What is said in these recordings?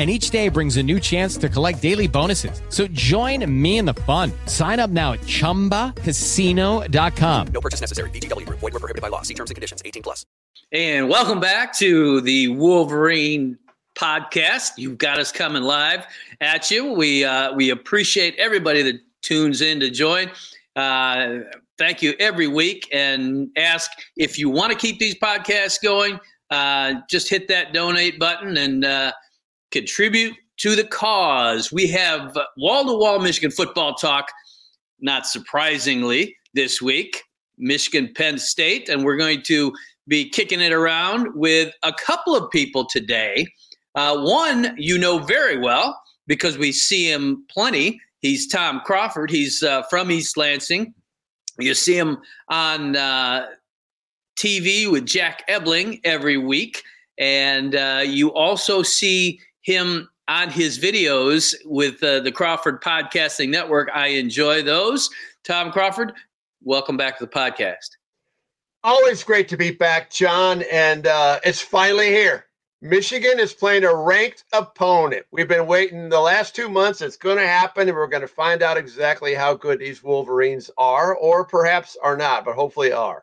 and each day brings a new chance to collect daily bonuses. So join me in the fun. Sign up now at ChumbaCasino.com. No purchase necessary. VGW. Void were prohibited by law. See terms and conditions. 18 plus. And welcome back to the Wolverine podcast. You've got us coming live at you. We uh, we appreciate everybody that tunes in to join. Uh, thank you every week, and ask if you want to keep these podcasts going. Uh, just hit that donate button and uh, contribute to the cause. We have wall to wall Michigan football talk, not surprisingly, this week, Michigan Penn State. And we're going to be kicking it around with a couple of people today. Uh, one you know very well because we see him plenty. He's Tom Crawford. He's uh, from East Lansing. You see him on uh, TV with Jack Ebling every week. And uh, you also see him on his videos with uh, the Crawford Podcasting Network. I enjoy those. Tom Crawford, welcome back to the podcast. Always great to be back, John. And uh, it's finally here. Michigan is playing a ranked opponent. We've been waiting the last two months. It's going to happen, and we're going to find out exactly how good these Wolverines are, or perhaps are not, but hopefully are.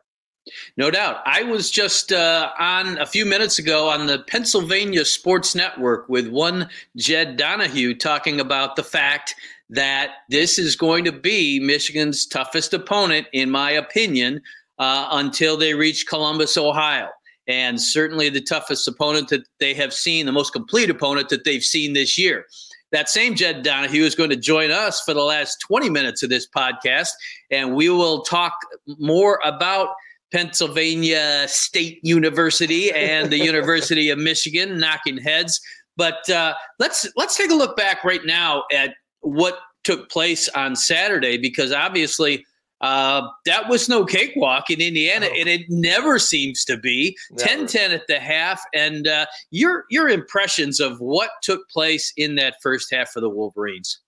No doubt. I was just uh, on a few minutes ago on the Pennsylvania Sports Network with one Jed Donahue talking about the fact that this is going to be Michigan's toughest opponent, in my opinion, uh, until they reach Columbus, Ohio. And certainly the toughest opponent that they have seen, the most complete opponent that they've seen this year. That same Jed Donahue is going to join us for the last 20 minutes of this podcast, and we will talk more about Pennsylvania State University and the University of Michigan knocking heads. But uh, let's let's take a look back right now at what took place on Saturday because obviously uh, that was no cakewalk in Indiana, oh. and it never seems to be. 10-10 at the half, and uh, your your impressions of what took place in that first half for the Wolverines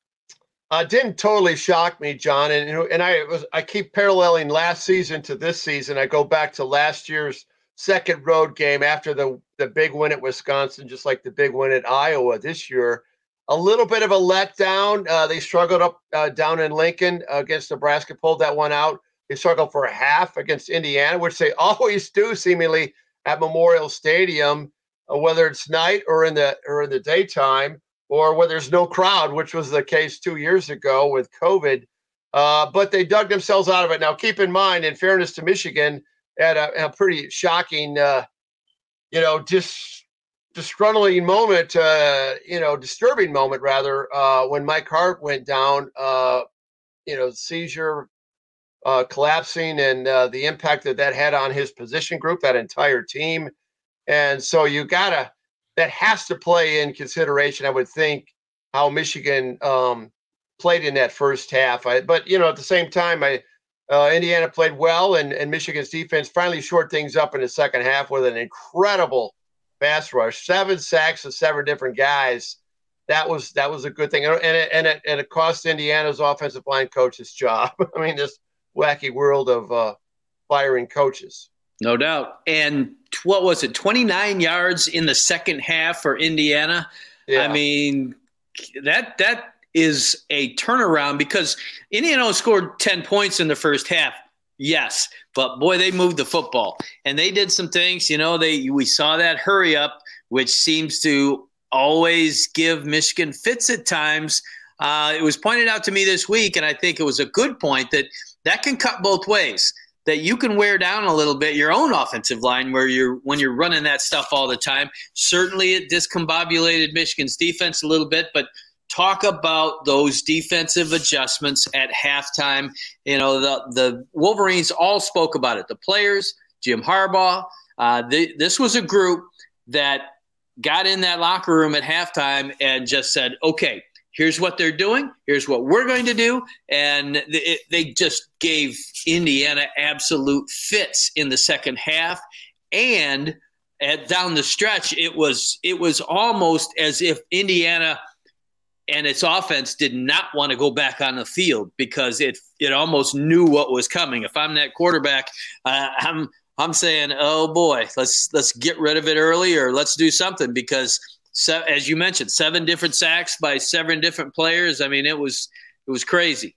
uh, didn't totally shock me, John. And and I was I keep paralleling last season to this season. I go back to last year's second road game after the the big win at Wisconsin, just like the big win at Iowa this year. A little bit of a letdown. Uh, they struggled up uh, down in Lincoln against Nebraska, pulled that one out. They struggled for a half against Indiana, which they always do, seemingly at Memorial Stadium, uh, whether it's night or in the or in the daytime or where there's no crowd, which was the case two years ago with COVID. Uh, but they dug themselves out of it. Now, keep in mind, in fairness to Michigan, at a, a pretty shocking, uh, you know, just disgruntling moment, uh, you know, disturbing moment rather, uh, when Mike Hart went down, uh, you know, seizure, uh, collapsing, and the impact that that had on his position group, that entire team. And so you gotta that has to play in consideration, I would think, how Michigan um, played in that first half. I, but you know, at the same time, I uh, Indiana played well, and, and Michigan's defense finally shored things up in the second half with an incredible pass rush, seven sacks of seven different guys. That was that was a good thing, and it, and it, and it cost Indiana's offensive line coach his job. I mean, this wacky world of uh, firing coaches. No doubt. And what was it? 29 yards in the second half for Indiana. Yeah. I mean, that that is a turnaround because Indiana scored 10 points in the first half. Yes, but boy, they moved the football and they did some things. You know, they we saw that hurry up, which seems to always give Michigan fits at times. Uh, it was pointed out to me this week, and I think it was a good point that that can cut both ways that you can wear down a little bit your own offensive line where you're when you're running that stuff all the time. Certainly, it discombobulated Michigan's defense a little bit, but talk about those defensive adjustments at halftime. You know, the the Wolverines all spoke about it. The players, Jim Harbaugh. Uh, the, this was a group that got in that locker room at halftime and just said, "Okay, here's what they're doing. Here's what we're going to do. And it, they just gave Indiana absolute fits in the second half. And at, down the stretch, it was it was almost as if Indiana and its offense did not want to go back on the field because it it almost knew what was coming. If I'm that quarterback, uh, I'm I'm saying, oh boy, let's let's get rid of it early or let's do something because so, as you mentioned, seven different sacks by seven different players. I mean, it was it was crazy.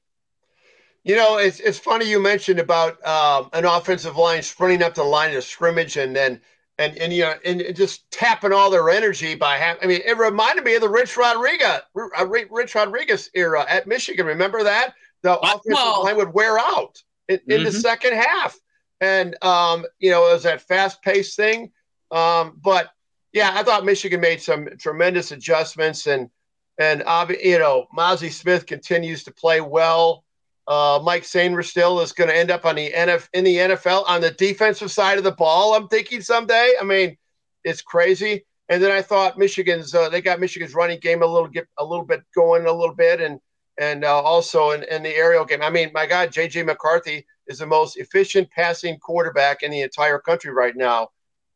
You know, it's it's funny you mentioned about um, an offensive line sprinting up the line of scrimmage and then and and you know and just tapping all their energy by having. I mean, it reminded me of the Rich Rodriguez uh, Rich Rodriguez era at Michigan. Remember that the offensive well, line would wear out in, in mm-hmm. the second half, and um, you know it was that fast paced thing. Um, but yeah, I thought Michigan made some tremendous adjustments, and and you know, Mazi Smith continues to play well. Uh, Mike Sainristil is going to end up on the NF in the NFL on the defensive side of the ball. I'm thinking someday. I mean, it's crazy. And then I thought Michigan's uh, they got Michigan's running game a little get a little bit going a little bit, and and uh, also in, in the aerial game. I mean, my God, JJ McCarthy is the most efficient passing quarterback in the entire country right now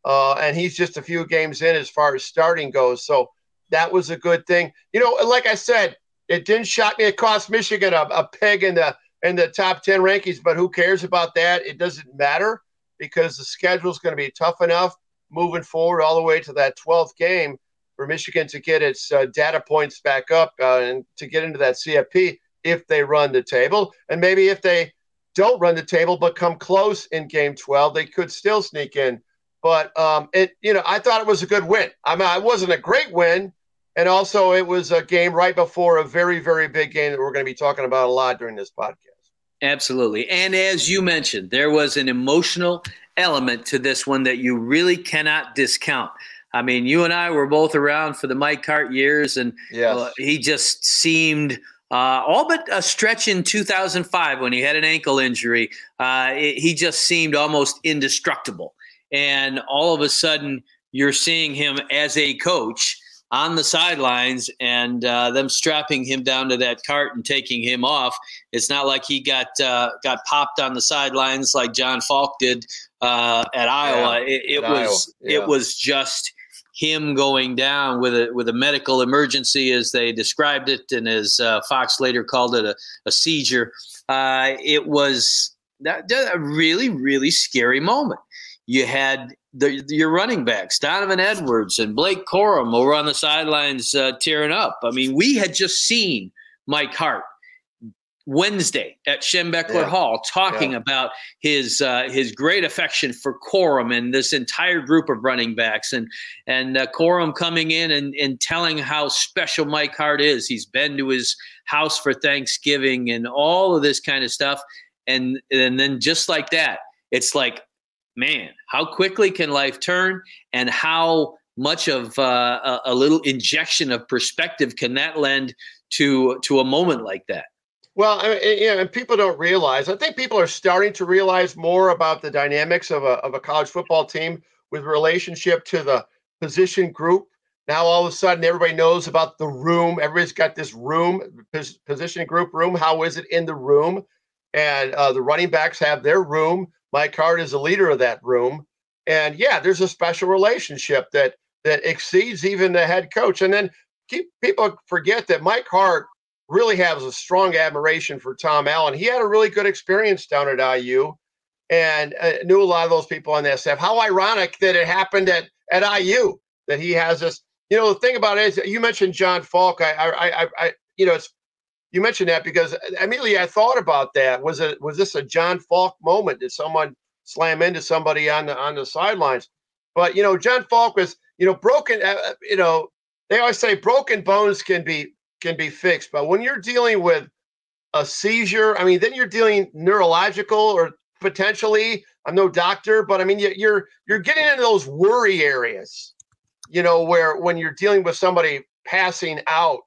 uh, and he's just a few games in as far as starting goes. So that was a good thing. You know, like I said, it didn't shock me. It cost Michigan a, a peg in the in the top ten rankings, but who cares about that? It doesn't matter because the schedule is going to be tough enough moving forward all the way to that 12th game for Michigan to get its uh, data points back up uh, and to get into that CFP if they run the table. And maybe if they don't run the table but come close in game 12, they could still sneak in but um, it, you know, I thought it was a good win. I mean, it wasn't a great win, and also it was a game right before a very, very big game that we're going to be talking about a lot during this podcast. Absolutely, and as you mentioned, there was an emotional element to this one that you really cannot discount. I mean, you and I were both around for the Mike Hart years, and yes. uh, he just seemed. Uh, all but a stretch in 2005 when he had an ankle injury, uh, it, he just seemed almost indestructible and all of a sudden you're seeing him as a coach on the sidelines and uh, them strapping him down to that cart and taking him off. It's not like he got uh, got popped on the sidelines like Jon Falk did uh, at Iowa. Yeah, it, it at was Iowa. Yeah. it was just him going down with a with a medical emergency, as they described it, and as uh, Fox later called it a, a seizure. Uh, it was that, a really really scary moment you had the, your running backs, Donovan Edwards and Blake Corum, over on the sidelines uh, tearing up. I mean, we had just seen Mike Hart Wednesday at Schembechler yeah. Hall talking yeah. about his uh, his great affection for Corum and this entire group of running backs, and and uh, Corum coming in and, and telling how special Mike Hart is. He's been to his house for Thanksgiving and all of this kind of stuff, and and then just like that, it's like man, how quickly can life turn and how much of uh, a, little injection of perspective can that lend to to a moment like that? Well, I mean, yeah, and people don't realize. I think people are starting to realize more about the dynamics of a of a college football team with relationship to the position group. Now all of a sudden, everybody knows about the room. Everybody's got this room position group room. How is it in the room? And uh, the running backs have their room. Mike Hart is the leader of that room. And yeah, there's a special relationship that that exceeds even the head coach. And then keep, people forget that Mike Hart really has a strong admiration for Tom Allen. He had a really good experience down at IU and uh, knew a lot of those people on that staff. How ironic that it happened at, at IU that he has this. You know, the thing about it is, you mentioned Jon Falk. I, I, I, I you know, it's you mentioned that because uh, immediately I thought about that. Was it was this a Jon Falk moment? Did someone slam into somebody on the on the sidelines? But you know, Jon Falk was you know broken. Uh, uh, you know, they always say broken bones can be can be fixed, but when you're dealing with a seizure, I mean, then you're dealing neurological or potentially. I'm no doctor, but I mean, you're you're getting into those worry areas, you know, where when you're dealing with somebody passing out,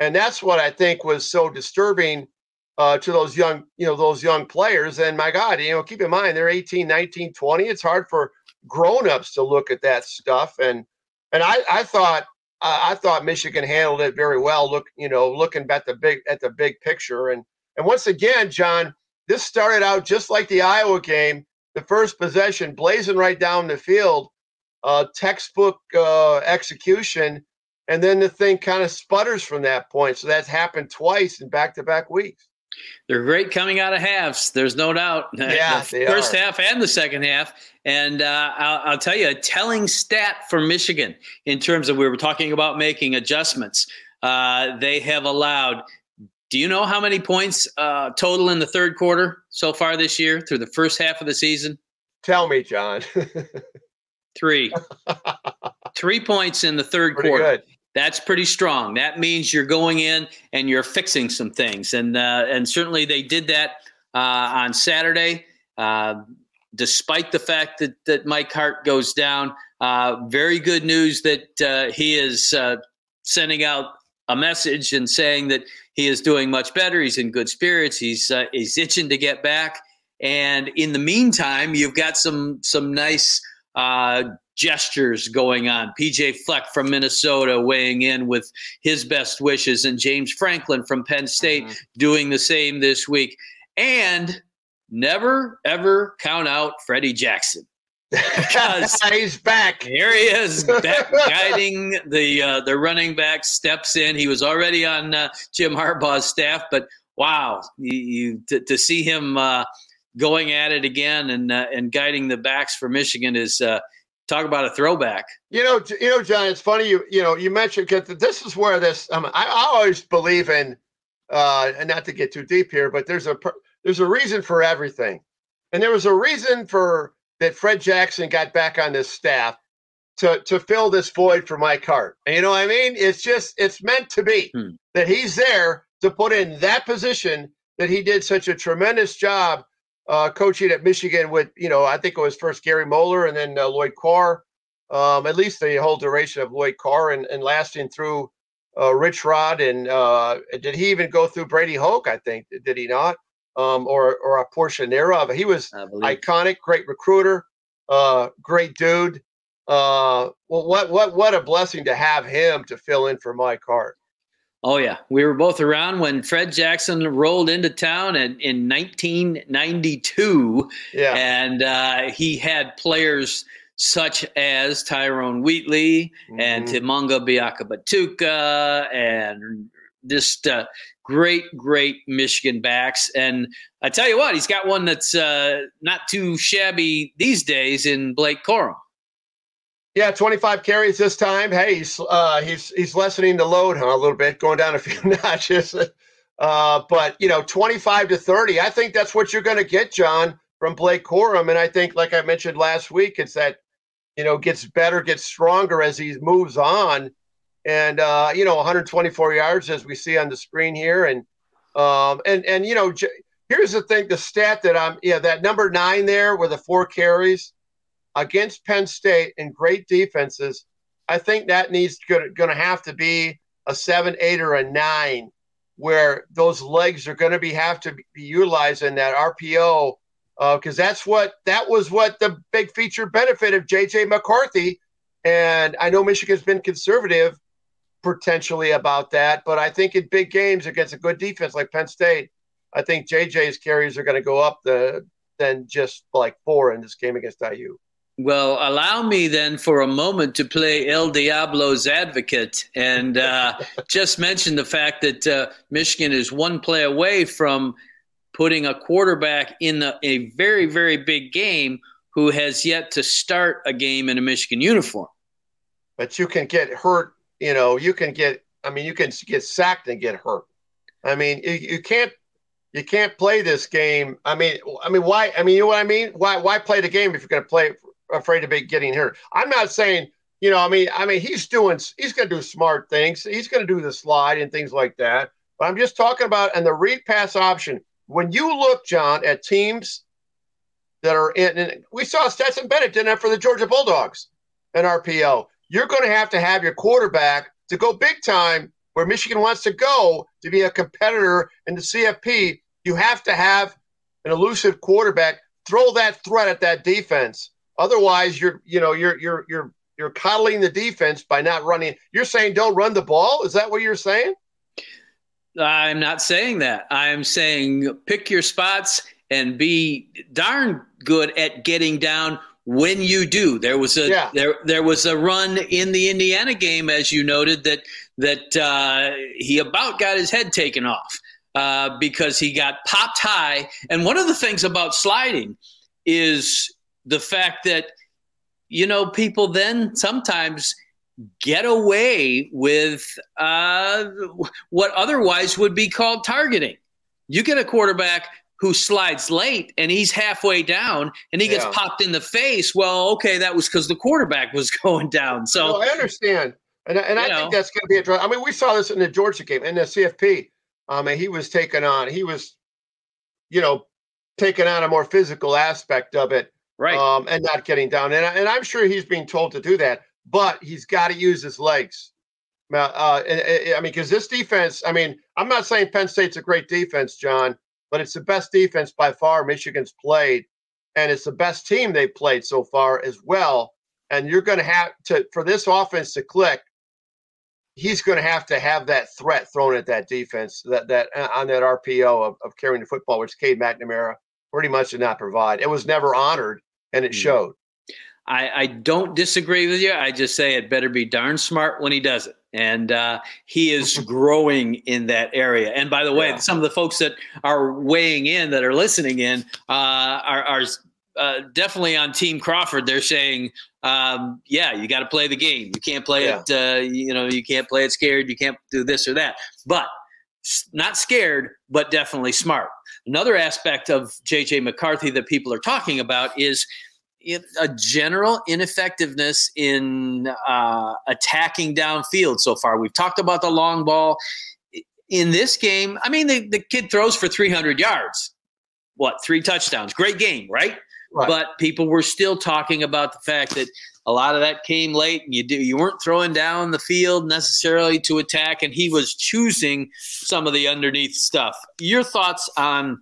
and that's what I think was so disturbing uh, to those young, you know, those young players. And my God, you know, keep in mind they're 18, 19, 20. It's hard for grown-ups to look at that stuff. And and I, I thought I thought Michigan handled it very well. Look, you know, looking at the big at the big picture. And and once again, John, this started out just like the Iowa game. The first possession, blazing right down the field, uh, textbook uh, execution, and then the thing kind of sputters from that point. So that's happened twice in back-to-back weeks. They're great coming out of halves. There's no doubt. Yeah, the first are. half and the second half. And uh, I'll, I'll, tell you a telling stat for Michigan in terms of we were talking about making adjustments. Uh, they have allowed. Do you know how many points uh, total in the third quarter so far this year through the first half of the season? Tell me, John. Three. Three points in the third Pretty quarter. Good that's pretty strong. That means you're going in and you're fixing some things, and uh, and certainly they did that uh, on Saturday. Uh, despite the fact that that Mike Hart goes down, uh, very good news that uh, he is uh, sending out a message and saying that he is doing much better. He's in good spirits. He's he's itching to get back. And in the meantime, you've got some some nice gestures going on. PJ Fleck from Minnesota weighing in with his best wishes, and James Franklin from Penn State mm-hmm. doing the same this week. And never, ever count out Freddie Jackson. Because he's back. Here he is, back guiding the uh, the running back. Steps in. He was already on uh, Jim Harbaugh's staff, but wow, you, you to, to, see him uh, going at it again and uh, and guiding the backs for Michigan is uh, talk about a throwback. You know, you know, John. It's funny you you know you mentioned because this is where this. Um, I, I always believe in, uh, and not to get too deep here, but there's a there's a reason for everything, and there was a reason for that. Fred Jackson got back on this staff to to fill this void for Mike Hart. And you know what I mean? It's just it's meant to be hmm. that he's there to put in that position that he did such a tremendous job uh, coaching at Michigan with, you know, I think it was first Gary Moeller and then uh, Lloyd Carr, um, at least the whole duration of Lloyd Carr and, and lasting through uh, Rich Rod. And uh, did he even go through Brady Hoke? I think, did he not? Um, or, or a portion thereof. He was iconic, great recruiter, uh, great dude. Uh, well, what, what, what a blessing to have him to fill in for Mike Hart. Oh yeah, we were both around when Fred Jackson rolled into town in, in 1992. Yeah, and uh, he had players such as Tyrone Wheatley mm-hmm. and Tshimanga Biakabatuka and just uh, great, great Michigan backs. And I tell you what, he's got one that's uh, not too shabby these days in Blake Corum. Yeah, 25 carries this time. Hey, he's uh, he's he's lessening the load huh, a little bit, going down a few notches. Uh, but you know, 25 to 30. I think that's what you're going to get, John, from Blake Corum. And I think, like I mentioned last week, it's that you know gets better, gets stronger as he moves on. And uh, you know, 124 yards as we see on the screen here, and um, and and you know, j- here's the thing: the stat that I'm yeah, that number nine there with the four carries against Penn State and great defenses, I think that needs going to have to be a seven, eight, or a nine, where those legs are going to be have to be utilized in that RPO, because uh, that's what that was what the big feature benefit of JJ McCarthy. And I know Michigan's been conservative potentially about that, but I think in big games against a good defense like Penn State, I think JJ's carries are going to go up the than just like four in this game against IU. Well, allow me then for a moment to play El Diablo's advocate and uh, just mention the fact that uh, Michigan is one play away from putting a quarterback in a, a very, very big game who has yet to start a game in a Michigan uniform. But you can get hurt, you know, you can get, I mean, you can get sacked and get hurt. I mean, you, you can't you can't play this game. I mean, I mean, why? I mean, you know what I mean? Why? Why play the game if you're going to play afraid of getting hurt. I'm not saying, you know, I mean, I mean, he's doing, he's going to do smart things. He's going to do the slide and things like that. But I'm just talking about and the read pass option. When you look, John, at teams that are in. And we saw Stetson Bennett did that for the Georgia Bulldogs in RPO. You're going to have to have your quarterback to go big time where Michigan wants to go to be a competitor in the CFP. You have to have an elusive quarterback throw that threat at that defense. Otherwise, you're you know you're you're you're you're coddling the defense by not running. You're saying don't run the ball. Is that what you're saying? I'm not saying that. I'm saying pick your spots and be darn good at getting down when you do. There was a yeah. there there was a run in the Indiana game, as you noted, that that uh, he about got his head taken off uh, because he got popped high. And one of the things about sliding is the fact that you know people then sometimes get away with uh, what otherwise would be called targeting. You get a quarterback who slides late and he's halfway down and he gets popped in the face. Well, okay, that was because the quarterback was going down. So no, I understand. And, and I know. think that's going to be a draw. I mean, we saw this in the Georgia game in the CFP. I mean, he was taking on, he was, you know, taking on a more physical aspect of it. Right. Um, and not getting down. And, and I'm sure he's being told to do that but he's got to use his legs. Uh, and, and, I mean, because this defense, I mean, I'm not saying Penn State's a great defense, John, but it's the best defense by far Michigan's played, and it's the best team they've played so far as well. And you're going to have to, for this offense to click, he's going to have to have that threat thrown at that defense, that that uh, on that RPO of, of carrying the football, which Cade McNamara pretty much did not provide. It was never honored, and it mm. showed. I, I, don't disagree with you. I just say it better be darn smart when he does it. And uh, he is growing in that area. And by the way, yeah. some of the folks that are weighing in, that are listening in, uh, are, are uh, definitely on Team Crawford. They're saying, um, yeah, you got to play the game. You can't play yeah. it, uh, you know, you can't play it scared. You can't do this or that. But not scared, but definitely smart. Another aspect of JJ McCarthy that people are talking about is – a general ineffectiveness in uh, attacking downfield so far. We've talked about the long ball. In this game, I mean, the, the kid throws for 300 yards. What, three touchdowns? Great game, right? right? But people were still talking about the fact that a lot of that came late and you do you weren't throwing down the field necessarily to attack and he was choosing some of the underneath stuff your thoughts on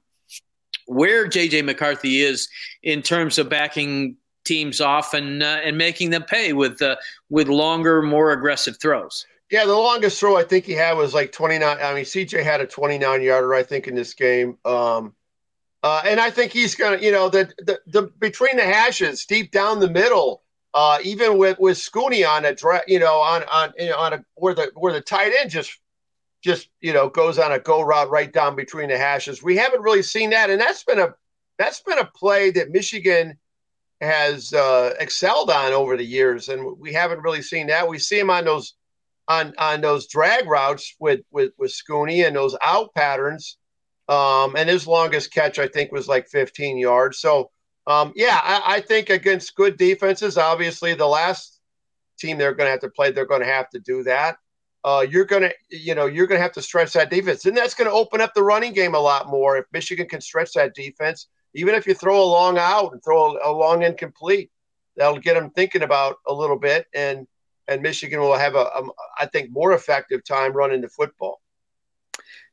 where JJ McCarthy is in terms of backing teams off and uh, and making them pay with uh, with longer, more aggressive throws. Yeah, the longest throw I think he had was like 29. I mean, CJ had a 29 yarder, I think, in this game. Um, uh, and I think he's gonna, you know, the, the the between the hashes, deep down the middle, uh, even with with Scooney on a, dra- you know, on on you know, on a where the where the tight end just just you know goes on a go route right down between the hashes. We haven't really seen that, and that's been a that's been a play that Michigan has uh, excelled on over the years, and we haven't really seen that. We see him on those on on those drag routes with with with Scooney and those out patterns. Um, and his longest catch, I think, was like 15 yards. So, um, yeah, I, I think against good defenses, obviously the last team they're going to have to play, they're going to have to do that uh, you're gonna, you know, you're gonna have to stretch that defense, and that's gonna open up the running game a lot more. If Michigan can stretch that defense, even if you throw a long out and throw a, long incomplete, that'll get them thinking about a little bit, and and Michigan will have a, a I think, more effective time running the football.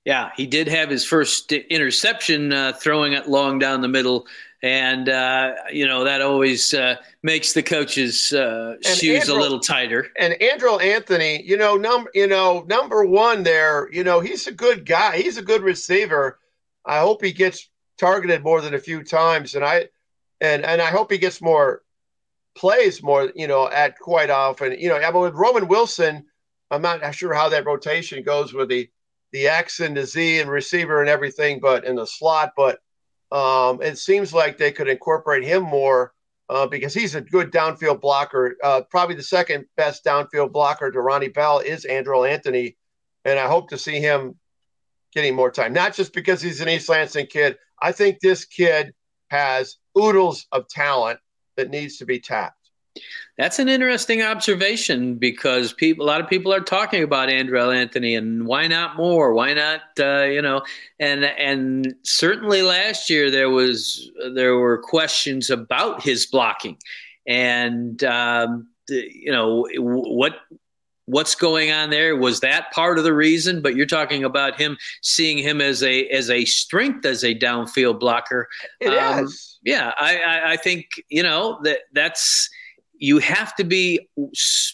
Yeah, he did have his first interception uh, throwing it long down the middle and uh, you know that always uh, makes the coaches' uh, shoes Andrew, a little tighter. And Andrel Anthony, you know, number you know number one there, you know, he's a good guy. He's a good receiver. I hope he gets targeted more than a few times, and I and and I hope he gets more plays more. You know, at quite often. You know, but with Roman Wilson, I'm not sure how that rotation goes with the the X and the Z and receiver and everything, but in the slot, but um, it seems like they could incorporate him more uh, because he's a good downfield blocker. Uh, probably the second best downfield blocker to Ronnie Bell is Andrel Anthony, and I hope to see him getting more time. Not just because he's an East Lansing kid. I think this kid has oodles of talent that needs to be tapped. That's an interesting observation because people, a lot of people are talking about Andrel Anthony and why not more? Why not, uh, you know? And and certainly last year there was there were questions about his blocking, and um, you know what what's going on there was that part of the reason but you're talking about him seeing him as a as a strength as a downfield blocker It Um, is. yeah I, I i think you know that that's you have to be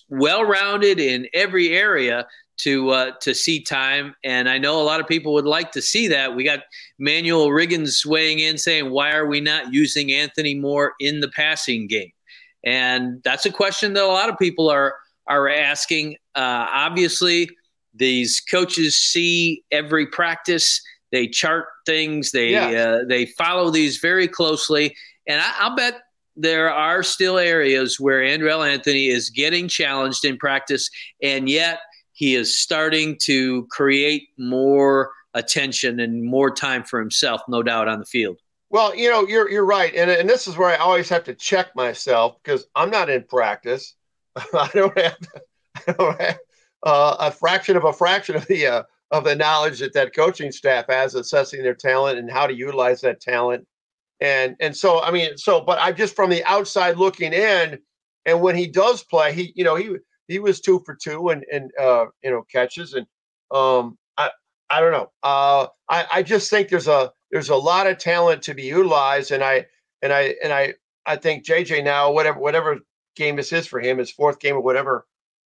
well rounded in every area to uh, to see time and i know a lot of people would like to see that we got manuel riggins weighing in saying why are we not using anthony more in the passing game and that's a question that a lot of people are are asking. Uh, obviously, these coaches see every practice. They chart things. They Yes. uh, they follow these very closely, and I, I'll bet there are still areas where Andrel Anthony is getting challenged in practice, and yet he is starting to create more attention and more time for himself, no doubt, on the field. Well, you know, you're you're right, and and this is where I always have to check myself because I'm not in practice. I don't have, I don't have uh, a fraction of a fraction of the uh, of the knowledge that that coaching staff has assessing their talent and how to utilize that talent, and and so I mean, so but I'm just from the outside looking in, and when he does play, he you know he he was two for two and and uh, you know catches and um I I don't know uh I I just think there's a there's a lot of talent to be utilized and I and I and I I think JJ now whatever whatever game this is for him his fourth game or whatever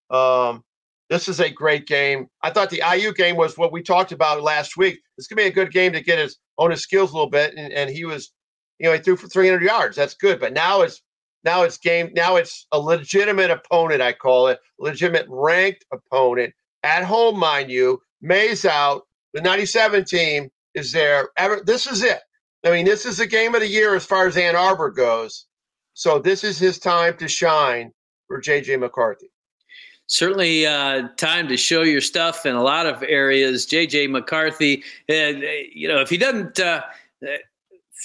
um this is a great game. I thought the IU game was what we talked about last week. It's gonna be a good game to get his own his skills a little bit, and, and he was, you know, he threw for 300 yards. That's good, but now it's now it's game. Now it's a legitimate opponent. I call it legitimate ranked opponent at home, mind you. Maize out. The 97 team is there. Ever, this is it. I mean, this is the game of the year as far as Ann Arbor goes. So this is his time to shine for JJ McCarthy. certainly uh, time to show your stuff in a lot of areas. JJ McCarthy, and uh, you know, if he doesn't uh, uh,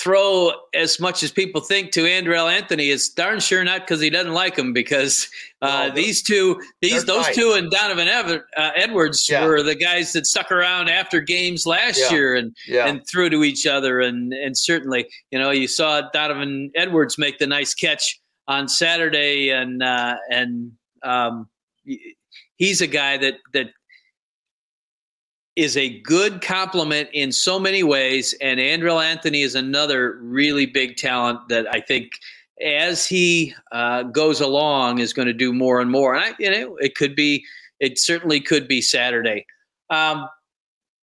throw as much as people think to Andrel Anthony, it's darn sure not because he doesn't like him. Because uh, No, these two, these those tight. two, and Donovan Ever, uh, Edwards Yeah. were the guys that stuck around after games last Yeah. year and Yeah. and threw to each other. And and certainly, you know, you saw Donovan Edwards make the nice catch on Saturday, and uh, and um, he's a guy that that is a good compliment in so many ways. And Andrel Anthony is another really big talent that I think. As he uh, goes along, is going to do more and more, and I, you know, it could be, it certainly could be Saturday. Um,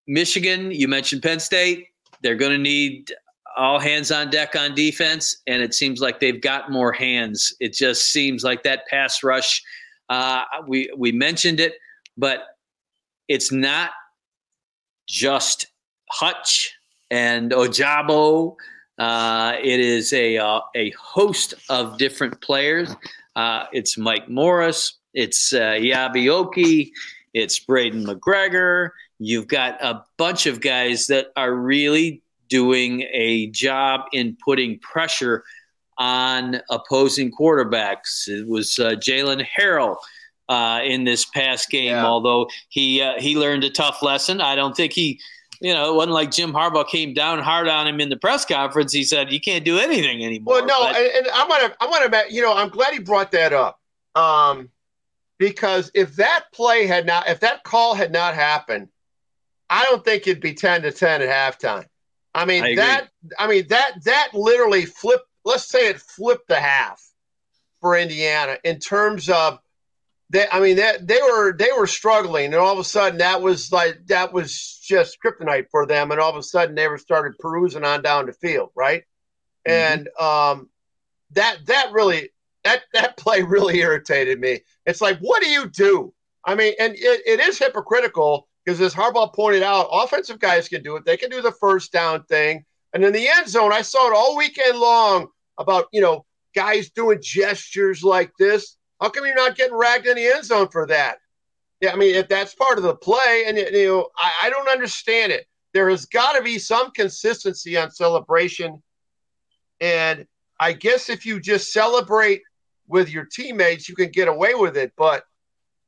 Michigan, you mentioned Penn State. They're going to need all hands on deck on defense, and it seems like they've got more hands. It just seems like that pass rush. Uh, we we mentioned it, but it's not just Hutch and Ojabo. Uh, it is a uh, a host of different players. Uh, it's Mike Morris. It's uh, Eyabi Okie. It's Braiden McGregor. You've got a bunch of guys that are really doing a job in putting pressure on opposing quarterbacks. It was uh, Jaylen Harrell uh, in this past game, Yeah. although he uh, he learned a tough lesson. I don't think he, you know, it wasn't like Jim Harbaugh came down hard on him in the press conference. He said, "You can't do anything anymore." Well, no, But- and, and I want to, I want to, you know, I'm glad he brought that up, um, because if that play had not, if that call had not happened, I don't think it'd be ten to ten at halftime. I mean I that, I mean that, that literally flipped. Let's say it flipped the half for Indiana in terms of they. I mean that they were they were struggling, and all of a sudden that was like that was just kryptonite for them, and all of a sudden they were started perusing on down the field, right? and um, that that really that that play really irritated me. It's like, what do you do? I mean, and it, it is hypocritical because as Harbaugh pointed out, offensive guys can do it. They can do the first down thing, and in the end zone, I saw it all weekend long about you know guys doing gestures like this. How come you're not getting ragged in the end zone for that? Yeah, I mean, if that's part of the play, and you know, I, I don't understand it. There has got to be some consistency on celebration and I guess if you just celebrate with your teammates, you can get away with it. But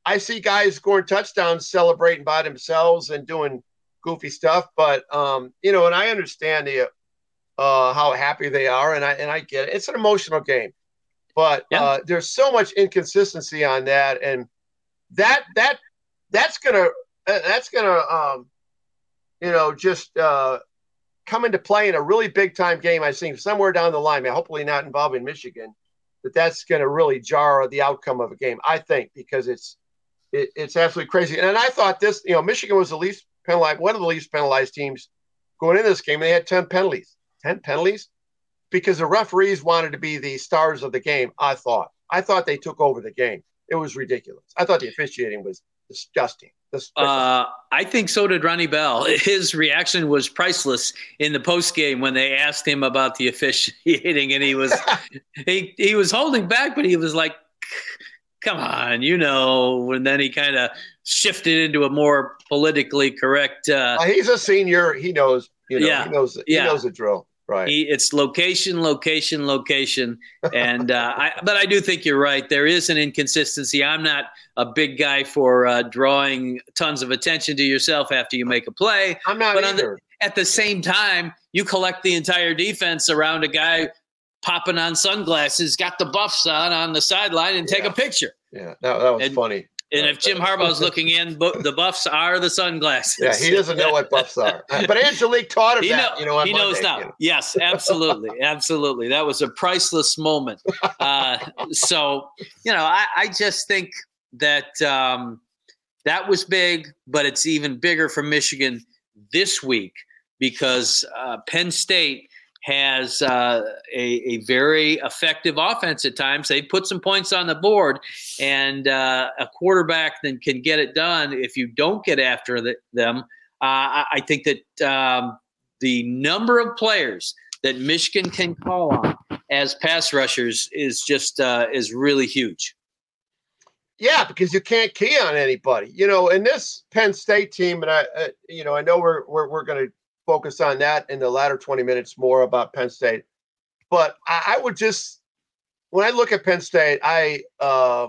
I see guys scoring touchdowns, celebrating by themselves and doing goofy stuff. But um, you know, and I understand the uh, how happy they are, and I and I get it. It's an emotional game, but yeah. uh, there's so much inconsistency on that, and that that that's gonna uh, that's gonna um, you know just uh, come into play in a really big time game. I think somewhere down the line, hopefully not involving Michigan, that that's going to really jar the outcome of a game. I think because it's it, it's absolutely crazy. And I thought this, you know, Michigan was the least penalized, one of the least penalized teams going into this game. They had ten penalties, ten penalties, because the referees wanted to be the stars of the game. I thought, I thought they took over the game. It was ridiculous. I thought the officiating was disgusting. Uh, I think so did Ronnie Bell. His reaction was priceless in the post game when they asked him about the officiating, and he was he he was holding back, but he was like, "Come on, you know." And then he kind of shifted into a more politically correct. Uh, uh, he's a senior. He knows. You know, yeah, he knows. Yeah. He knows the drill. Right. He, it's location, location, location, and uh, I. But I do think you're right. There is an inconsistency. I'm not a big guy for uh, drawing tons of attention to yourself after you make a play. I'm not but either. The, at the same time, you collect the entire defense around a guy popping on sunglasses, got the buffs on on the sideline, and yeah. take a picture. Yeah, that, that was and, funny. And if Jim Harbaugh's looking in, the buffs are the sunglasses. Yeah, he doesn't know what buffs are. But Angelique taught him he that. Know, you know, he Monday, knows now. You know. Yes, absolutely, absolutely. That was a priceless moment. Uh, so, you know, I, I just think that um, that was big, but it's even bigger for Michigan this week because uh, Penn State has uh, a, a, very effective offense at times. They put some points on the board, and uh, a quarterback then can get it done if you don't get after the, them. Uh, I think that um, the number of players that Michigan can call on as pass rushers is just uh, is really huge. Yeah, because you can't key on anybody. You know, in this Penn State team, and I, uh, you know, I know we're we're, we're going to focus on that in the latter 20 minutes more about Penn State. But I, I would just, when I look at Penn State, I uh,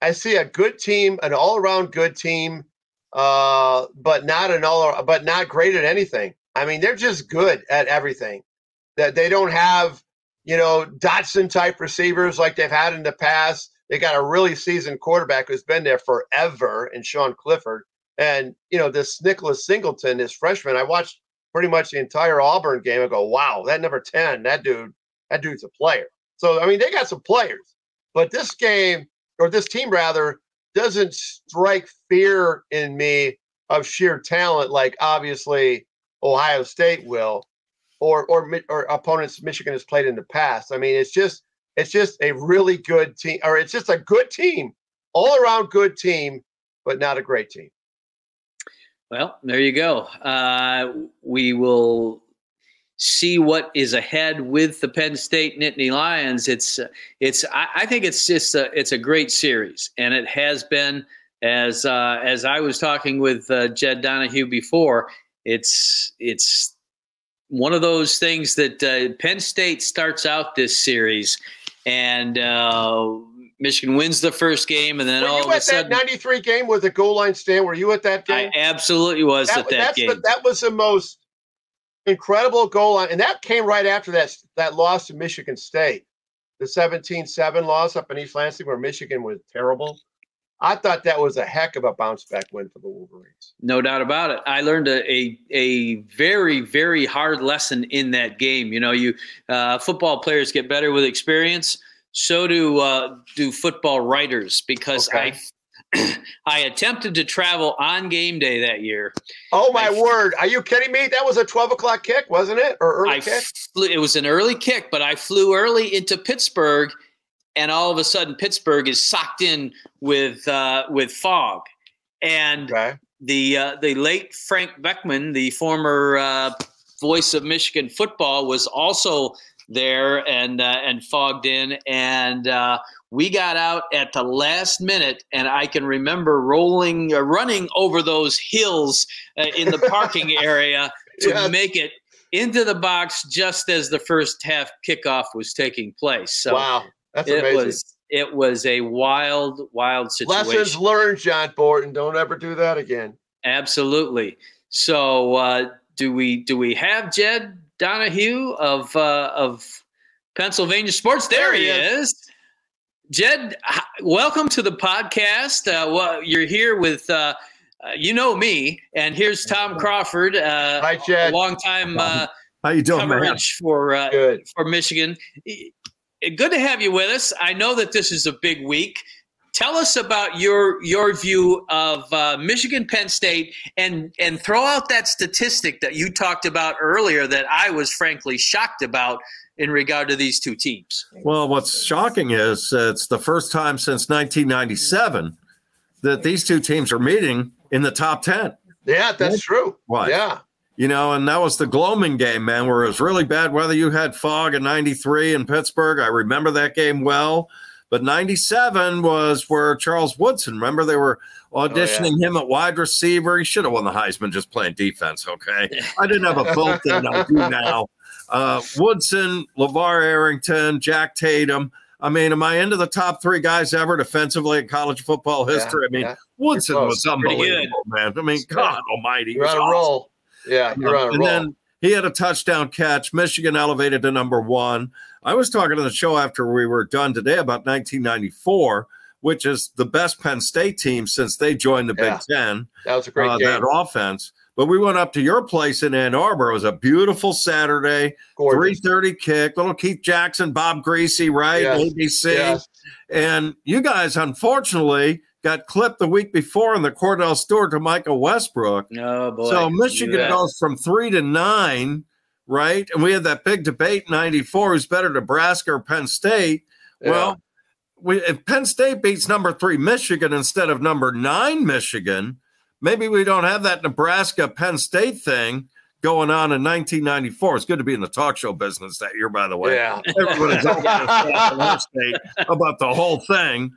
I see a good team, an all around good team, uh, but not an all, but not great at anything. I mean, they're just good at everything. That they don't have, you know, Dotson type receivers like they've had in the past. They got a really seasoned quarterback who's been there forever, and Sean Clifford. And you know, this Nicholas Singleton, this freshman, I watched pretty much the entire Auburn game. I go, wow, that number 10, that dude, that dude's a player. So, I mean, they got some players, but this game, or this team rather, doesn't strike fear in me of sheer talent like obviously Ohio State will, or or or opponents Michigan has played in the past. I mean, it's just it's just a really good team, or it's just a good team, all around good team, but not a great team. Well, there you go. Uh, we will see what is ahead with the Penn State Nittany Lions. It's it's I, I, think it's just a, it's a great series, and it has been as uh, as I was talking with uh, Jed Donahue before. It's it's one of those things that uh, Penn State starts out this series, and uh, Michigan wins the first game, and then were all of a sudden, that '93 game with the goal line stand. Were you at that game? I absolutely was that, at that game. The, that was the most incredible goal line, and that came right after that that loss to Michigan State, the 17-7 loss up in East Lansing, where Michigan was terrible. I thought that was a heck of a bounce back win for the Wolverines. No doubt about it. I learned a a, a very very hard lesson in that game. You know, you uh, football players get better with experience so do uh, do football writers because okay. I I attempted to travel on game day that year. Oh my I, word! Are you kidding me? That was a twelve o'clock kick, wasn't it, or early I kick? Flew, it was an early kick, but I flew early into Pittsburgh, and all of a sudden Pittsburgh is socked in with uh, with fog, and okay. the uh, the late Frank Beckman, the former uh, voice of Michigan football, was also there and uh, and fogged in, and uh, we got out at the last minute. And I can remember rolling, uh, running over those hills uh, in the parking area to make it into the box just as the first half kickoff was taking place. So wow, that's it amazing. was it was a wild, wild situation. Lessons learned, John Borton. Don't ever do that again. Absolutely. So, uh, do we do we have Jed Donahue of uh, of Pennsylvania sports? There, There he he is. is. Jed, welcome to the podcast. Uh, well, you're here with uh, uh, you know me, and here's Tom Crawford, uh, Hi, Jed. long time uh, How you doing, man? for uh, Good. for Michigan. Good to have you with us. I know that this is a big week. Tell us about your your view of uh, Michigan Penn State, and and throw out that statistic that you talked about earlier that I was frankly shocked about in regard to these two teams. Well, what's shocking is uh, it's the first time since 1997 that these two teams are meeting in the top 10. Yeah, that's true. Why? Yeah. You know, and that was the gloaming game, man, where it was really bad weather. You had fog in 93 in Pittsburgh. I remember that game well. But 97 was where Charles Woodson, remember they were auditioning him at wide receiver. He should have won the Heisman just playing defense, okay? I didn't have a vote then, I do now. Uh, Woodson, LaVar Arrington, Jack Tatum. I mean, am I into the top three guys ever defensively in college football history? I mean, yeah. Woodson was close. Pretty good. unbelievable, man. I mean, God almighty. You're on a awesome. roll. Yeah, you're on a and roll. then he had a touchdown catch. Michigan elevated to number one. I was talking to the show after we were done today about 1994, which is the best Penn State team since they joined the Yeah. Big Ten. that was a great uh, game. that offense. But we went up to your place in Ann Arbor. It was a beautiful Saturday, Gorgeous. 3:30 kick. Little Keith Jackson, Bob Griese, right? Yes. ABC. Yes. And you guys, unfortunately, got clipped the week before in the Kordell Stewart to Michael Westbrook. No boy. So Michigan goes from three to nine, right? And we had that big debate in 94 who's better, Nebraska or Penn State. Yeah. Well, we, if Penn State beats number three Michigan instead of number nine Michigan, maybe we don't have that Nebraska Penn State thing going on in 1994. It's good to be in the talk show business that year, by the way. yeah. Everybody's over in our state about the whole thing.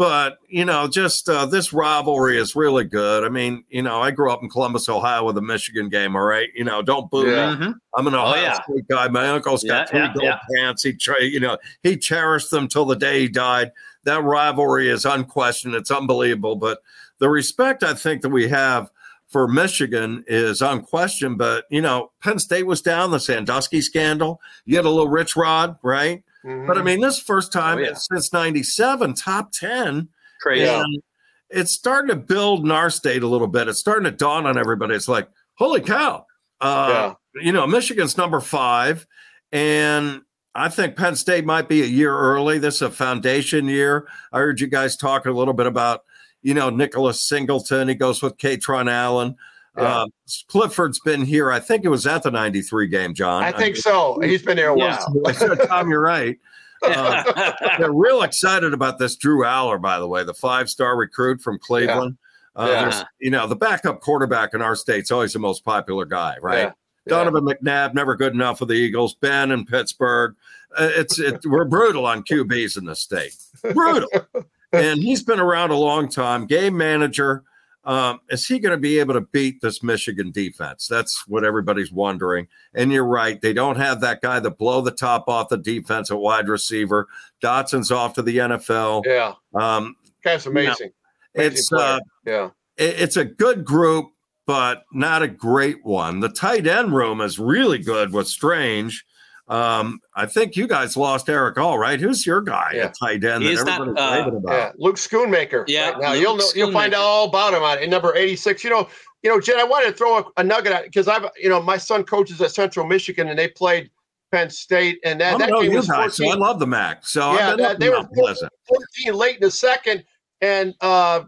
But, you know, just uh, this rivalry is really good. I mean, you know, I grew up in Columbus, Ohio with a Michigan game, all right? You know, don't boo Yeah. me. mhm. I'm an Ohio yeah. State guy. My uncle's got Yeah, three yeah, gold yeah. pants. He, tra- you know, he cherished them till the day he died. That rivalry is unquestioned. It's unbelievable. But the respect I think that we have for Michigan is unquestioned. But you know, Penn State was down the Sandusky scandal. You had a little rich rod, right? Mhm. But I mean, this first time Oh, yeah. since '97, top ten. Crazy. And it's starting to build in our state a little bit. It's starting to dawn on everybody. It's like, holy cow. Uh, You know, Michigan's number five. And I think Penn State might be a year early. This is a foundation year. I heard you guys talking a little bit about, you know, Nicholas Singleton. He goes with Kaytron Allen. Yeah. Uh, Clifford's been here. I think it was at the 93 game, John. I think so. He's been there a Yeah. while. Tom, you're right. Uh, they're real excited about this Drew Allar, by the way, the five-star recruit from Cleveland. Uh, Yeah. there's- You know, the backup quarterback in our state's always the most popular guy, right? Yeah. Donovan McNabb, never good enough for the Eagles. Ben in Pittsburgh. Uh, it's it, we're brutal on QBs in the state. Brutal. and he's been around a long time. Game manager. Um, is he going to be able to beat this Michigan defense? That's what everybody's wondering. And you're right; they don't have that guy that blow the top off the defense at wide receiver. Dotson's off to the NFL. Yeah. Um, Guy's amazing. Amazing it's uh, yeah. it- it's a good group, but not a great one. The tight end room is really good with Strange. Um, I think you guys lost Erick All, right? Who's your guy Yeah. at tight end He that is not, everybody's uh, raving about? Yeah, Luke Schoonmaker. Yeah, right now Luke you'll know, you'll find out all about him on in number eighty six. You know, you know, Jen. I wanted to throw a, a nugget out because I've, you know, my son coaches at Central Michigan and they played Penn State, and that, I'm that game was guys, so I love the Mac. So Yeah, I've been that- they were Mount Pleasant. 14 late in the second, and uh,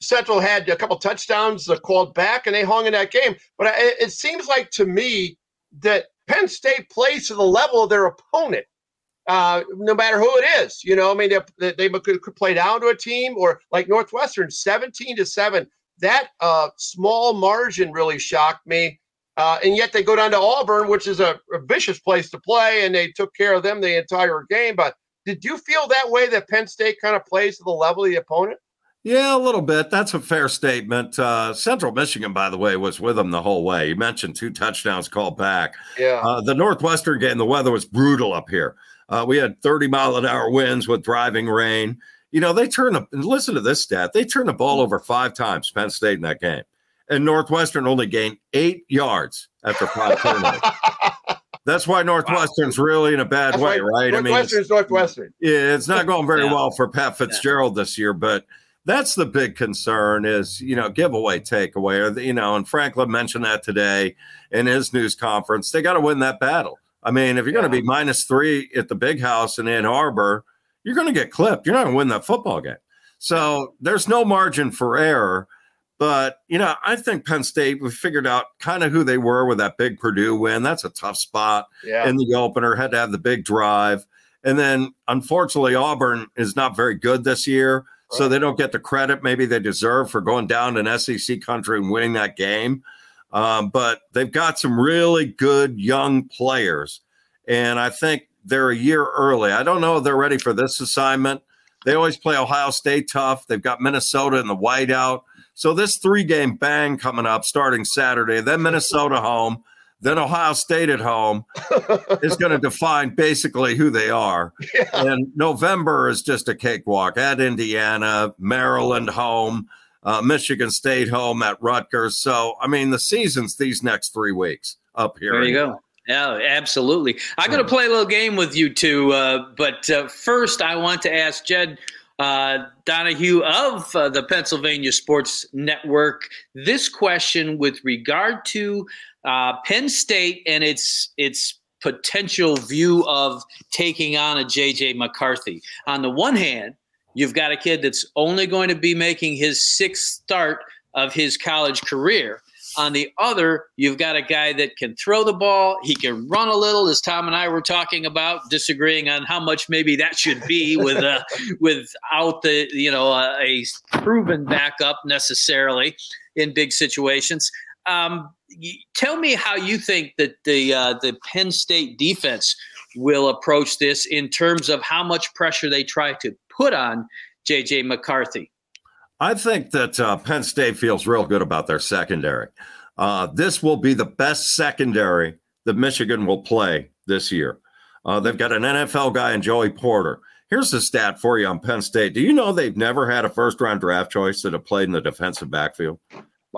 Central had a couple touchdowns uh, called back, and they hung in that game. But I, it seems like to me that Penn State plays to the level of their opponent, uh, no matter who it is. You know, I mean, they, they could, play down to a team or like Northwestern, 17 to 7. That uh, small margin really shocked me. Uh, and yet they go down to Auburn, which is a, a vicious place to play, and they took care of them the entire game. But did you feel that way that Penn State kind of plays to the level of the opponent? Yeah, a little bit. That's a fair statement. Uh, Central Michigan, by the way, was with them the whole way. You mentioned two touchdowns called back. Yeah. Uh, the Northwestern game, the weather was brutal up here. Uh, we had 30 mile an hour winds with driving rain. You know, they turn the listen to this stat. They turned the ball over five times, Penn State in that game. And Northwestern only gained eight yards after five turnovers. That's why Northwestern's really in a bad That's way, why right? I mean, Northwestern's Northwestern. yeah, it's not going very Yeah. well for Pat Fitzgerald this year, but that's the big concern is, you know, giveaway, takeaway, or, the, you know, and Franklin mentioned that today in his news conference. They got to win that battle. I mean, if you're going to be minus three at the big house in Ann Arbor, you're going to get clipped. You're not going to win that football game. So there's no margin for error. But, you know, I think Penn State, we figured out kind of who they were with that big Purdue win. That's a tough spot Yeah. in the opener, had to have the big drive. And then unfortunately, Auburn is not very good this year. So they don't get the credit maybe they deserve for going down to an SEC country and winning that game. Um, but they've got some really good young players. And I think they're a year early. I don't know if they're ready for this assignment. They always play Ohio State tough. They've got Minnesota in the whiteout. So this three game bang coming up starting Saturday, then Minnesota home, then Ohio State at home is going to define basically who they are. Yeah. And November is just a cakewalk at Indiana, Maryland home, uh, Michigan State home at Rutgers. So, I mean, the season's these next three weeks up here. There you go. Yeah, absolutely. I'm going to play a little game with you two, uh, but uh, first I want to ask Jed uh, Donahue of uh, the Pennsylvania Sports Network this question with regard to uh, Penn State and its its potential view of taking on a JJ McCarthy. On the one hand, you've got a kid that's only going to be making his sixth start of his college career. On the other, you've got a guy that can throw the ball. He can run a little, as Tom and I were talking about, disagreeing on how much maybe that should be with uh, without the you know uh, a proven backup necessarily in big situations. Um, tell me how you think that the uh, the Penn State defense will approach this in terms of how much pressure they try to put on JJ McCarthy. I think that uh, Penn State feels real good about their secondary. Uh, this will be the best secondary that Michigan will play this year. Uh, they've got an NFL guy in Joey Porter. Here's the stat for you on Penn State. Do you know they've never had a first round draft choice that have played in the defensive backfield?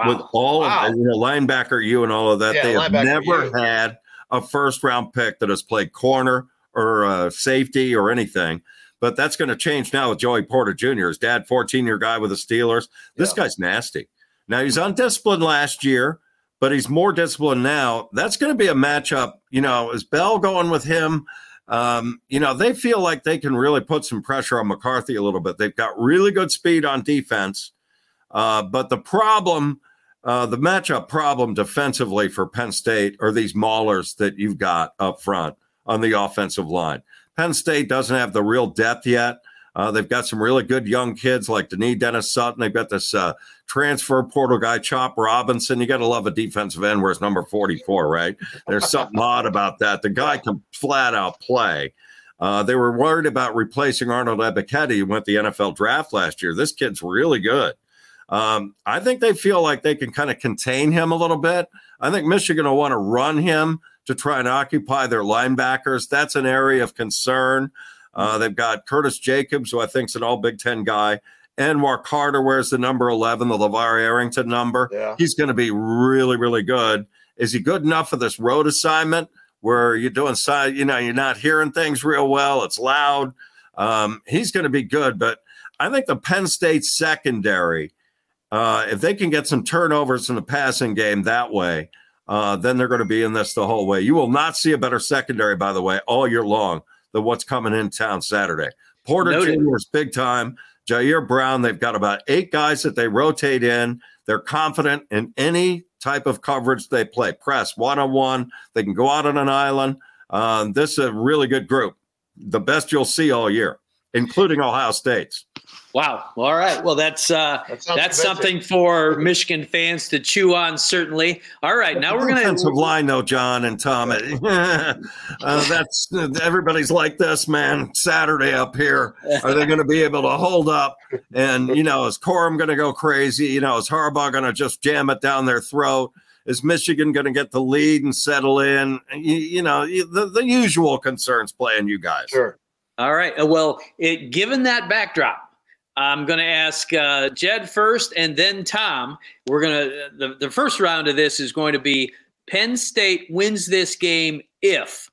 With all Wow. of the you know, linebacker, you and all of that, Yeah, they have never you. had a first round pick that has played corner or uh, safety or anything. But that's going to change now with Joey Porter Jr. His dad, 14 year guy with the Steelers. This Yeah. guy's nasty. Now he's undisciplined last year, but he's more disciplined now. That's going to be a matchup. You know, is Bell going with him? Um, you know, they feel like they can really put some pressure on McCarthy a little bit. They've got really good speed on defense. Uh, but the problem, uh, the matchup problem defensively for Penn State are these maulers that you've got up front on the offensive line. Penn State doesn't have the real depth yet. Uh, they've got some really good young kids like Dani Dennis-Sutton. They've got this uh, transfer portal guy, Chop Robinson. You got to love a defensive end where it's number 44, right? There's something odd about that. The guy can flat out play. Uh, they were worried about replacing Arnold Ebiketie, who went the NFL draft last year. This kid's really good. Um, I think they feel like they can kind of contain him a little bit. I think Michigan will want to run him to try and occupy their linebackers. That's an area of concern. Uh, they've got Curtis Jacobs, who I think is an all Big Ten guy. Anwar Carter wears the number 11, the LaVar Arrington number. Yeah. He's going to be really, really good. Is he good enough for this road assignment where you're doing side, you know, you're not hearing things real well? It's loud. Um, he's going to be good. But I think the Penn State secondary, uh, if they can get some turnovers in the passing game that way, uh, then they're going to be in this the whole way. You will not see a better secondary, by the way, all year long than what's coming in town Saturday. Porter Noted. Jr. is big time. Ji'Ayir Brown, they've got about eight guys that they rotate in. They're confident in any type of coverage they play, press, one on one. They can go out on an island. Um, this is a really good group, the best you'll see all year, including Ohio State's. Wow. All right. Well, that's uh, That that's something for Michigan fans to chew on. Certainly. All right. Now we're gonna offensive line though, John and Tom. uh, that's everybody's like this, man. Saturday up here, are they going to be able to hold up? And you know, is Corum going to go crazy? You know, is Harbaugh going to just jam it down their throat? Is Michigan going to get the lead and settle in? You, you know, the, the usual concerns playing you guys. Sure. All right. Well, it, given that backdrop, I'm going to ask uh, Jed first and then Tom. We're going to, the, the first round of this is going to be Penn State wins this game if.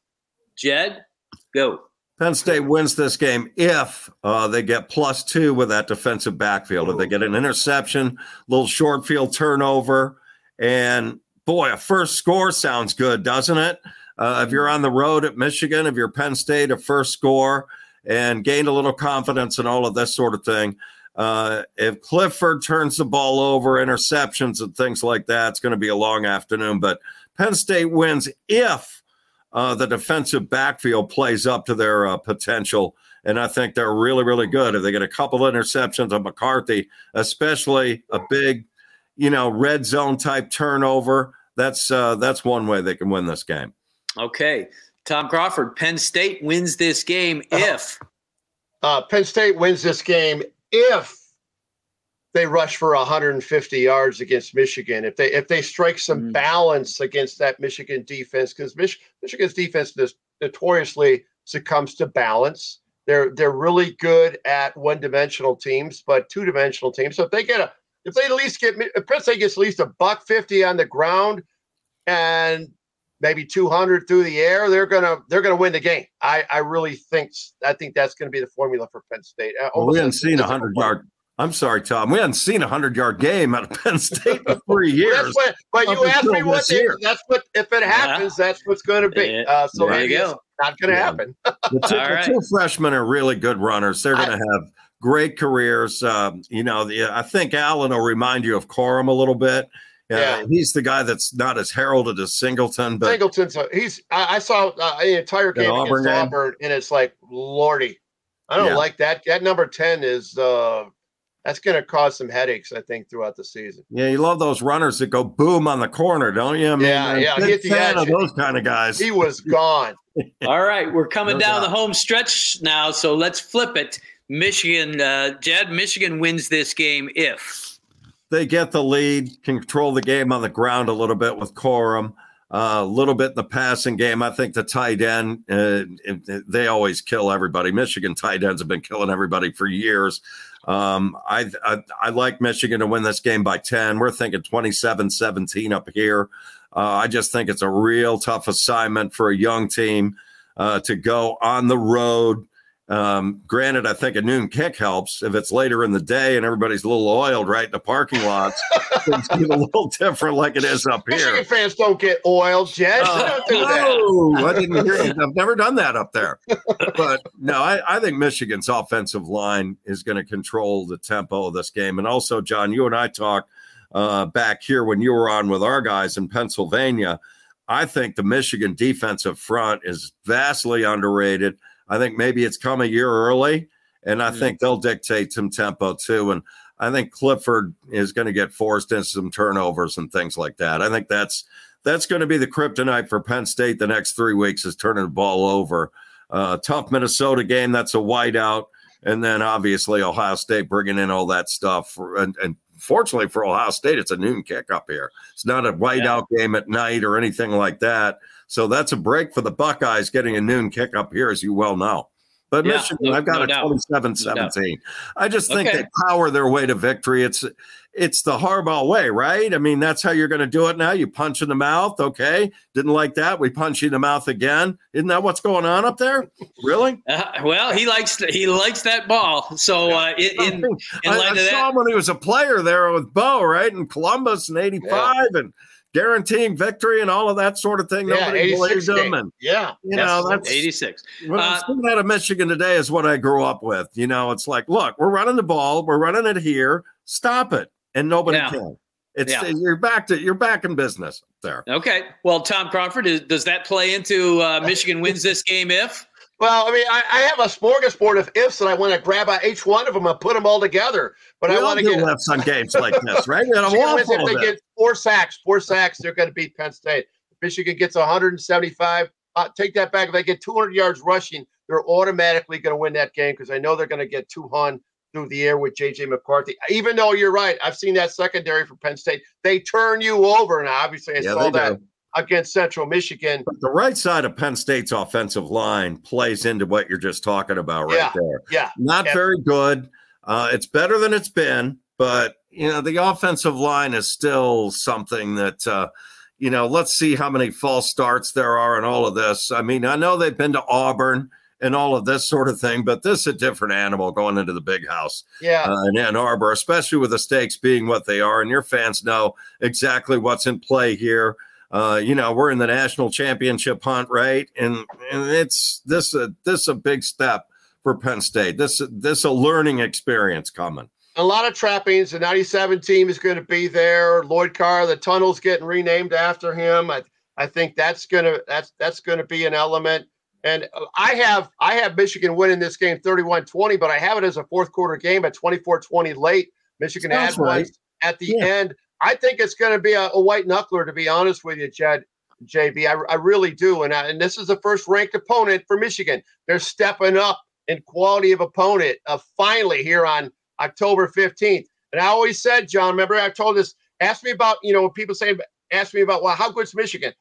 Jed, go. Penn State wins this game if uh, they get plus two with that defensive backfield. If they get an interception, little short field turnover, and boy, a first score sounds good, doesn't it? Uh, if you're on the road at Michigan, if you're Penn State, a first score and gained a little confidence and all of this sort of thing. Uh, if Clifford turns the ball over, interceptions and things like that, it's going to be a long afternoon. But Penn State wins if uh, the defensive backfield plays up to their uh, potential. And I think they're really, really good. If they get a couple of interceptions of McCarthy, especially a big, you know, red zone type turnover, that's uh, that's one way they can win this game. Okay, Tom Crawford, Penn State wins this game if. Uh, Penn State wins this game if they rush for 150 yards against Michigan. If they if they strike some mm. balance against that Michigan defense, because Mich- Michigan's defense notoriously succumbs to balance. They're they're really good at one dimensional teams, but two dimensional teams. So if they get a if they at least get if Penn State gets at least a buck fifty on the ground, and maybe 200 through the air, they're gonna they're gonna win the game. I I really think I think that's going to be the formula for Penn State. Uh, well, we haven't seen a hundred yard. I'm sorry, Tom. We hadn't seen a hundred yard game out of Penn State in three years. that's what, but you asked me what they, that's what if it happens, yeah. that's what's going to be. Uh, so there you go. not going to yeah. happen. the, two, the right. two, freshmen are really good runners. They're going to have great careers. Um, you know, the, I think Allen will remind you of Corum a little bit. Yeah, he's the guy that's not as heralded as Singleton, but Singleton's a, he's. I, I saw uh, an entire game Auburn against game. Auburn, and it's like lordy. I don't yeah. like that. That number ten is uh, that's going to cause some headaches, I think, throughout the season. Yeah, you love those runners that go boom on the corner, don't you? I mean, yeah, yeah. Hit the fan edge. of those kind of guys. He was gone. All right, we're coming no down doubt. the home stretch now, so let's flip it. Michigan, uh, Jed, Michigan wins this game if they get the lead, control the game on the ground a little bit with Corum, uh, a little bit in the passing game. I think the tight end, uh, they always kill everybody. Michigan tight ends have been killing everybody for years. Um, I, I, I like Michigan to win this game by 10. We're thinking 27 17 up here. Uh, I just think it's a real tough assignment for a young team uh, to go on the road um, granted, I think a noon kick helps if it's later in the day and everybody's a little oiled right in the parking lots. Things get a little different like it is up here. Michigan fans don't get oiled, Jed. Uh, do no, I didn't hear it. I've never done that up there. But no, I, I think Michigan's offensive line is going to control the tempo of this game. And also, John, you and I talked uh, back here when you were on with our guys in Pennsylvania. I think the Michigan defensive front is vastly underrated. I think maybe it's come a year early, and I think they'll dictate some tempo too. And I think Clifford is going to get forced into some turnovers and things like that. I think that's that's going to be the kryptonite for Penn State the next three weeks is turning the ball over. Uh, tough Minnesota game, that's a whiteout. And then obviously Ohio State bringing in all that stuff. For, and, and, fortunately for Ohio State, it's a noon kick up here. It's not a whiteout yeah. game at night or anything like that. So that's a break for the Buckeyes getting a noon kick up here, as you well know. But yeah, Michigan, no, I've got no a 27 17. I just think okay. they power their way to victory. It's it's the Harbaugh way, right? I mean, that's how you're going to do it now. You punch in the mouth. Okay. Didn't like that. We punch you in the mouth again. Isn't that what's going on up there? Really? Uh, well, he likes he likes that ball. So uh, in, in, in I, I saw that, him when he was a player there with Bo, right? In Columbus in 85. Yeah. And guaranteeing victory and all of that sort of thing. Yeah, Nobody believes them. And yeah, you know, that's 86. Well, uh, out of Michigan today is what I grew up with. You know, it's like, look, we're running the ball, we're running it here, stop it. And nobody yeah. can. It's yeah. you're back to you're back in business there. Okay. Well, Tom Crawford, is, does that play into uh, Michigan wins this game if? Well, I mean, I, I, have a smorgasbord of ifs, and I want to grab out each one of them and put them all together. But we I want to get left on games like this, right? And I'm if they get four sacks, four sacks, they're going to beat Penn State. If Michigan gets 175. Uh, take that back. If they get 200 yards rushing, they're automatically going to win that game because I know they're going to get 200 through the air with JJ McCarthy. Even though you're right, I've seen that secondary for Penn State. They turn you over, and obviously I yeah, saw that. Do against Central Michigan. But the right side of Penn State's offensive line plays into what you're just talking about right yeah, there. Yeah. Not yeah. very good. Uh, it's better than it's been, but you know the offensive line is still something that uh, you know. Let's see how many false starts there are in all of this. I mean, I know they've been to Auburn and all of this sort of thing, but this is a different animal going into the big house Yeah. uh, in Ann Arbor, especially with the stakes being what they are, and your fans know exactly what's in play here. Uh, you know, we're in the national championship hunt, right? And and it's this a this a big step for Penn State. This this a learning experience coming. a lot of trappings. The 97 team is going to be there. Lloyd Carr, the tunnel's getting renamed after him. I, I think that's going to that's that's going to be an element. And uh, I have I have Michigan winning this game 31-20, but I have it as a fourth quarter game at 24-20 late. Michigan Sounds had one at the Yeah. end. I think it's going to be a, a white knuckler, to be honest with you, Jed. JB, I, I really do, and I, and this is the first ranked opponent for Michigan. They're stepping up in quality of opponent. Uh, finally, here on October 15th. And I always said, John, remember I told this, ask me about, you know, people say, ask me about, well, how good's Michigan?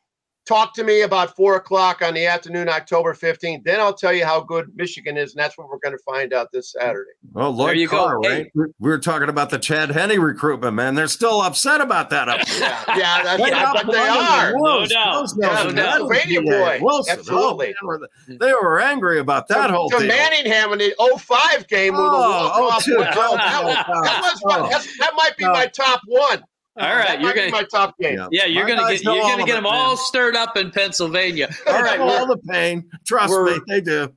Talk to me about four o'clock on the afternoon, October 15th. Then I'll tell you how good Michigan is. And that's what we're going to find out this Saturday. Well, Lloyd There you go. Carr, Hey. right? We we were talking about the Chad Henne recruitment, man. They're still upset about that up there. Yeah, yeah, that's, Way I up bet they are. and Wilson. No doubt. Those Yeah, guys no are doubt. nuts. Pennsylvania Yeah, boy. Wilson. Oh, Absolutely. Oh, man, they, they were angry about that whole to deal. Manningham in the 05 game with the Oh, walk-off oh, with- two. Oh, that, that was my- that might be Oh. my top one. All That you're gonna my top game. Yeah. yeah, you're My gonna get you're gonna get them man. all stirred up in Pennsylvania. All right, all the pain. Trust me, they do.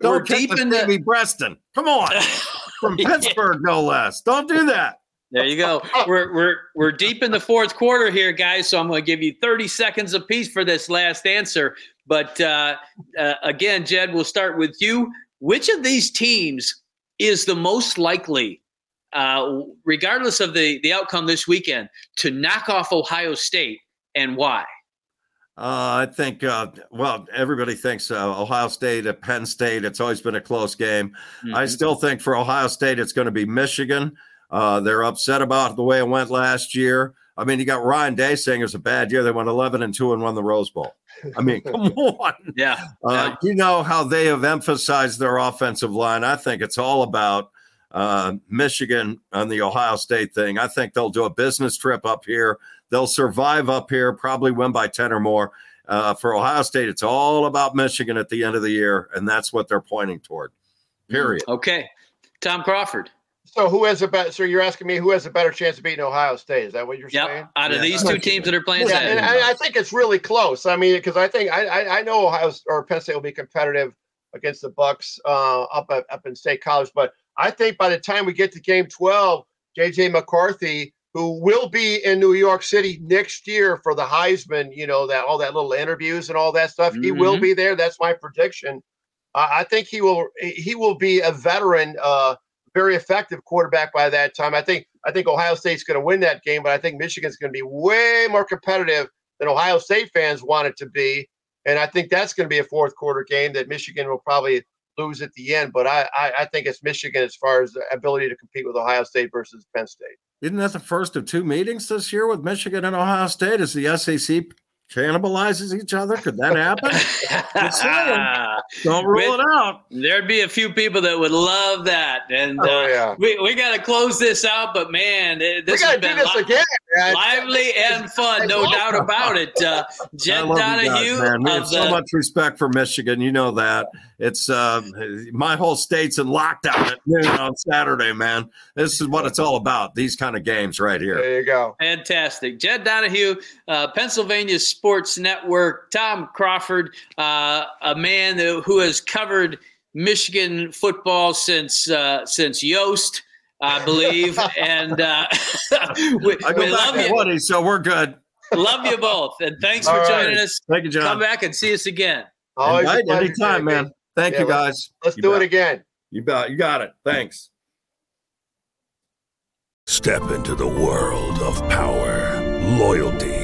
we're Don't take deep the into- Stevie Come on, from Yeah. Pittsburgh, no less. Don't do that. There you go. We're we're we're deep in the fourth quarter here, guys. So I'm going to give you 30 seconds apiece for this last answer. But uh, uh, again, Jed, we'll start with you. Which of these teams is the most likely, uh, regardless of the the outcome this weekend, to knock off Ohio State, and why? Uh, I think, uh, well, everybody thinks uh, Ohio State at Penn State. It's always been a close game. I Mhm. still think for Ohio State, it's going to be Michigan. Uh, they're upset about the way it went last year. I mean, you got Ryan Day saying it was a bad year. They went 11 and 2 and won the Rose Bowl. I mean, come on. yeah. Uh, you know how they have emphasized their offensive line. I think it's all about uh, Michigan on the Ohio State thing. I think they'll do a business trip up here. They'll survive up here, probably win by 10 or more. Uh, for Ohio State, it's all about Michigan at the end of the year, and that's what they're pointing toward. Period. Okay. Tom Crawford. So who has a better? So you're asking me who has a better chance of beating Ohio State? Is that what you're saying? Yep. Out of Yeah. these two teams that are playing Yeah, and I, I think it's really close. I mean, because I think I, I I know Ohio or Penn State will be competitive against the Bucks uh, up at, up in State College, but I think by the time we get to Game 12, JJ McCarthy, who will be in New York City next year for the Heisman, you know that all that little interviews and all that stuff, he will Mhm. be there. That's my prediction. Uh, I think he will he will be a veteran, uh, very effective quarterback by that time. I think I think Ohio State's going to win that game, but I think Michigan's going to be way more competitive than Ohio State fans want it to be. And I think that's going to be a fourth quarter game that Michigan will probably lose at the end. But I, I, I think it's Michigan as far as the ability to compete with Ohio State versus Penn State. Isn't that the first of two meetings this year with Michigan and Ohio State as the SEC cannibalizes each other? Could that happen? Don't rule With- it out. There'd be a few people that would love that, and uh, Oh, yeah. we we got to close this out. But man, it- We this got has to do been this li- again. Man. lively and fun, no doubt about it. Uh, I Jed love you guys, Donahue man. We have so the much respect for Michigan. You know that. It's uh, my whole state's in lockdown at noon on Saturday, man. This is what it's all about. These kind of games right here. There you go. Fantastic. Jed Donahue, uh, Pennsylvania Sports Network, Tom Crawford, uh, a man who- who has covered Michigan football since uh, since Yost, I believe. and uh, we, I we love you. Woody, so we're good. Love you both. And thanks for All right. joining us. Thank you, John. Come back and see us again. Always a Invite anytime, man. Thank Yeah, you, let's- guys. Let's You do bet. it again. You got, you got it. Thanks. Step into the world of power, loyalty,